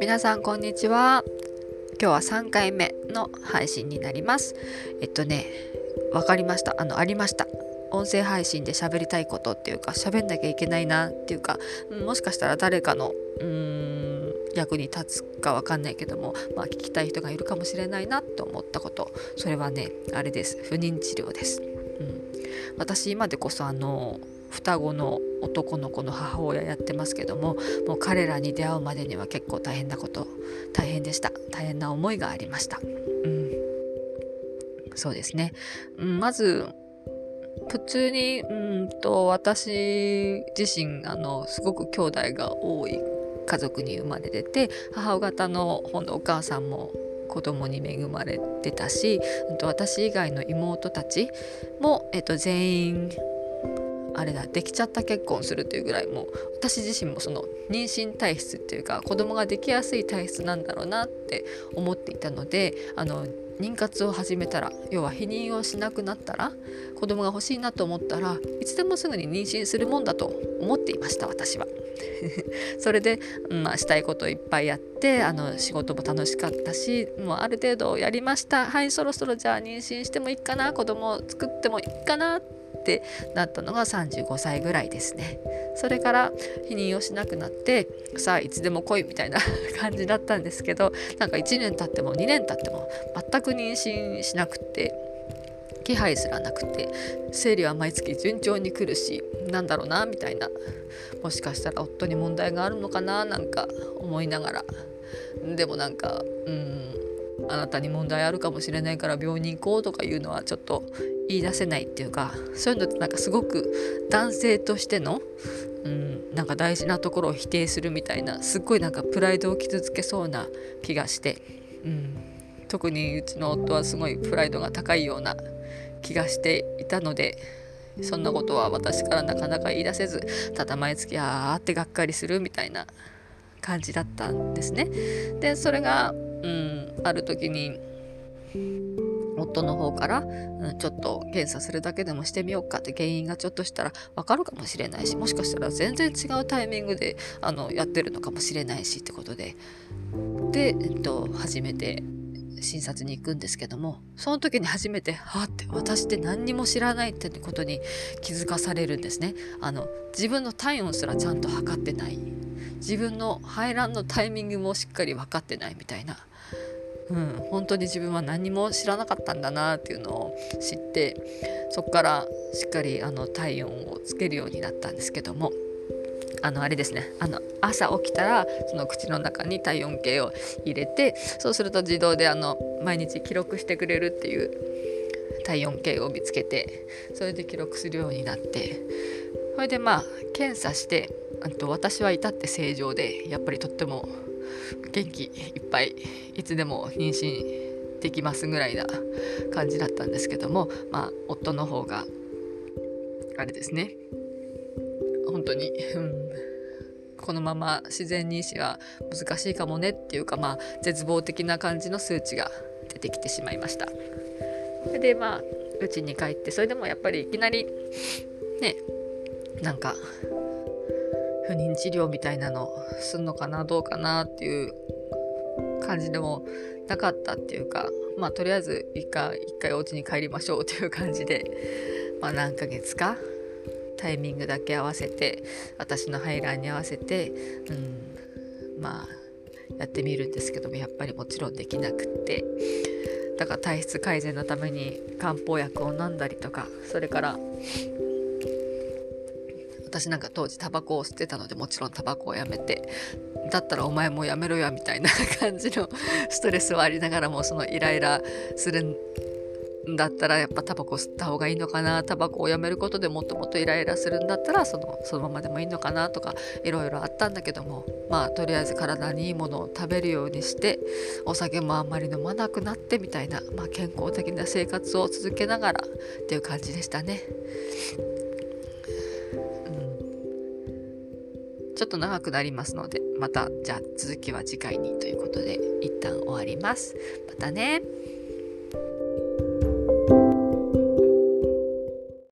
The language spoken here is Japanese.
皆さんこんにちは。今日は3回目の配信になります。えっとね分かりました。あのありました。音声配信で喋りたいことっていうか喋んなきゃいけないなっていうかもしかしたら誰かのうーん役に立つかわかんないけども、まあ、聞きたい人がいるかもしれないなと思ったこと。それはねあれです。不妊治療です、うん、私今でこそあの双子の男の子の母親やってますけどももう彼らに出会うまでには結構大変なこと大変でした。大変な思いがありました、うん、そうですね、うん、まず普通にうんと私自身あのすごく兄弟が多い家族に生まれてて母方の方のお母さんも子供に恵まれてたし、私以外の妹たちも、えっと、全員あれだできちゃった結婚するというぐらいもう私自身もその妊娠体質っていうか子供ができやすい体質なんだろうなって思っていたのであの妊活を始めたら要は避妊をしなくなったら子供が欲しいなと思ったらいつでもすぐに妊娠するもんだと思っていました私は。それで、まあ、したいことをいっぱいやってあの仕事も楽しかったしもうある程度やりましたはいそろそろじゃあ妊娠してもいいかな子供を作ってもいいかなってってなったのが35歳ぐらいですね。それから避妊をしなくなってさあいつでも来いみたいな 感じだったんですけどなんか1年経っても2年経っても全く妊娠しなくて気配すらなくて生理は毎月順調に来るしなんだろうなみたいなもしかしたら夫に問題があるのかななんか思いながらでもなんかうんあなたに問題あるかもしれないから病院に行こうとかいうのはちょっと言い出せないっていうかそういうのってなんかすごく男性としての、うん、なんか大事なところを否定するみたいなすっごいなんかプライドを傷つけそうな気がして、うん、特にうちの夫はすごいプライドが高いような気がしていたのでそんなことは私からなかなか言い出せずただ毎月あーってがっかりするみたいな感じだったんですね。でそれが、うん、ある時に夫の方から、うん、ちょっと検査するだけでもしてみようかって原因がちょっとしたら分かるかもしれないしもしかしたら全然違うタイミングであのやってるのかもしれないしってことでで、えっと、初めて診察に行くんですけどもその時に初めて「はあ」って私って何にも知らないってことに気づかされるんですね。あの自分の体温すらちゃんと測ってない自分の排卵のタイミングもしっかり分かってないみたいな。うん、本当に自分は何も知らなかったんだなっていうのを知ってそこからしっかりあの体温をつけるようになったんですけども。あのあれですね。あの朝起きたらその口の中に体温計を入れてそうすると自動であの毎日記録してくれるっていう体温計を見つけてそれで記録するようになってそれでまあ検査してあと私は至って正常でやっぱりとっても元気いっぱいいつでも妊娠できますぐらいな感じだったんですけどもまあ夫の方があれですね。本当に、うん、このまま自然妊娠は難しいかもねっていうかまあ絶望的な感じの数値が出てきてしまいました。でまあうちに帰ってそれでもやっぱりいきなりねなんか不妊治療みたいなのすんのかなどうかなっていう感じでもなかったっていうかまあとりあえず一回一回お家に帰りましょうという感じでまあ何ヶ月かタイミングだけ合わせて私の排卵に合わせてうんまあやってみるんですけどもやっぱりもちろんできなくって。だから体質改善のために漢方薬を飲んだりとかそれから私なんか当時タバコを吸ってたのでもちろんタバコをやめてだったらお前もやめろよみたいな感じのストレスはありながらもそのイライラするんだったらやっぱタバコ吸った方がいいのかなタバコをやめることでもっともっとイライラするんだったらそのそのままでもいいのかなとかいろいろあったんだけどもまあとりあえず体にいいものを食べるようにしてお酒もあんまり飲まなくなってみたいな、まあ、健康的な生活を続けながらっていう感じでしたね。ちょっと長くなりますのでまたじゃあ続きは次回にということで一旦終わります。またね。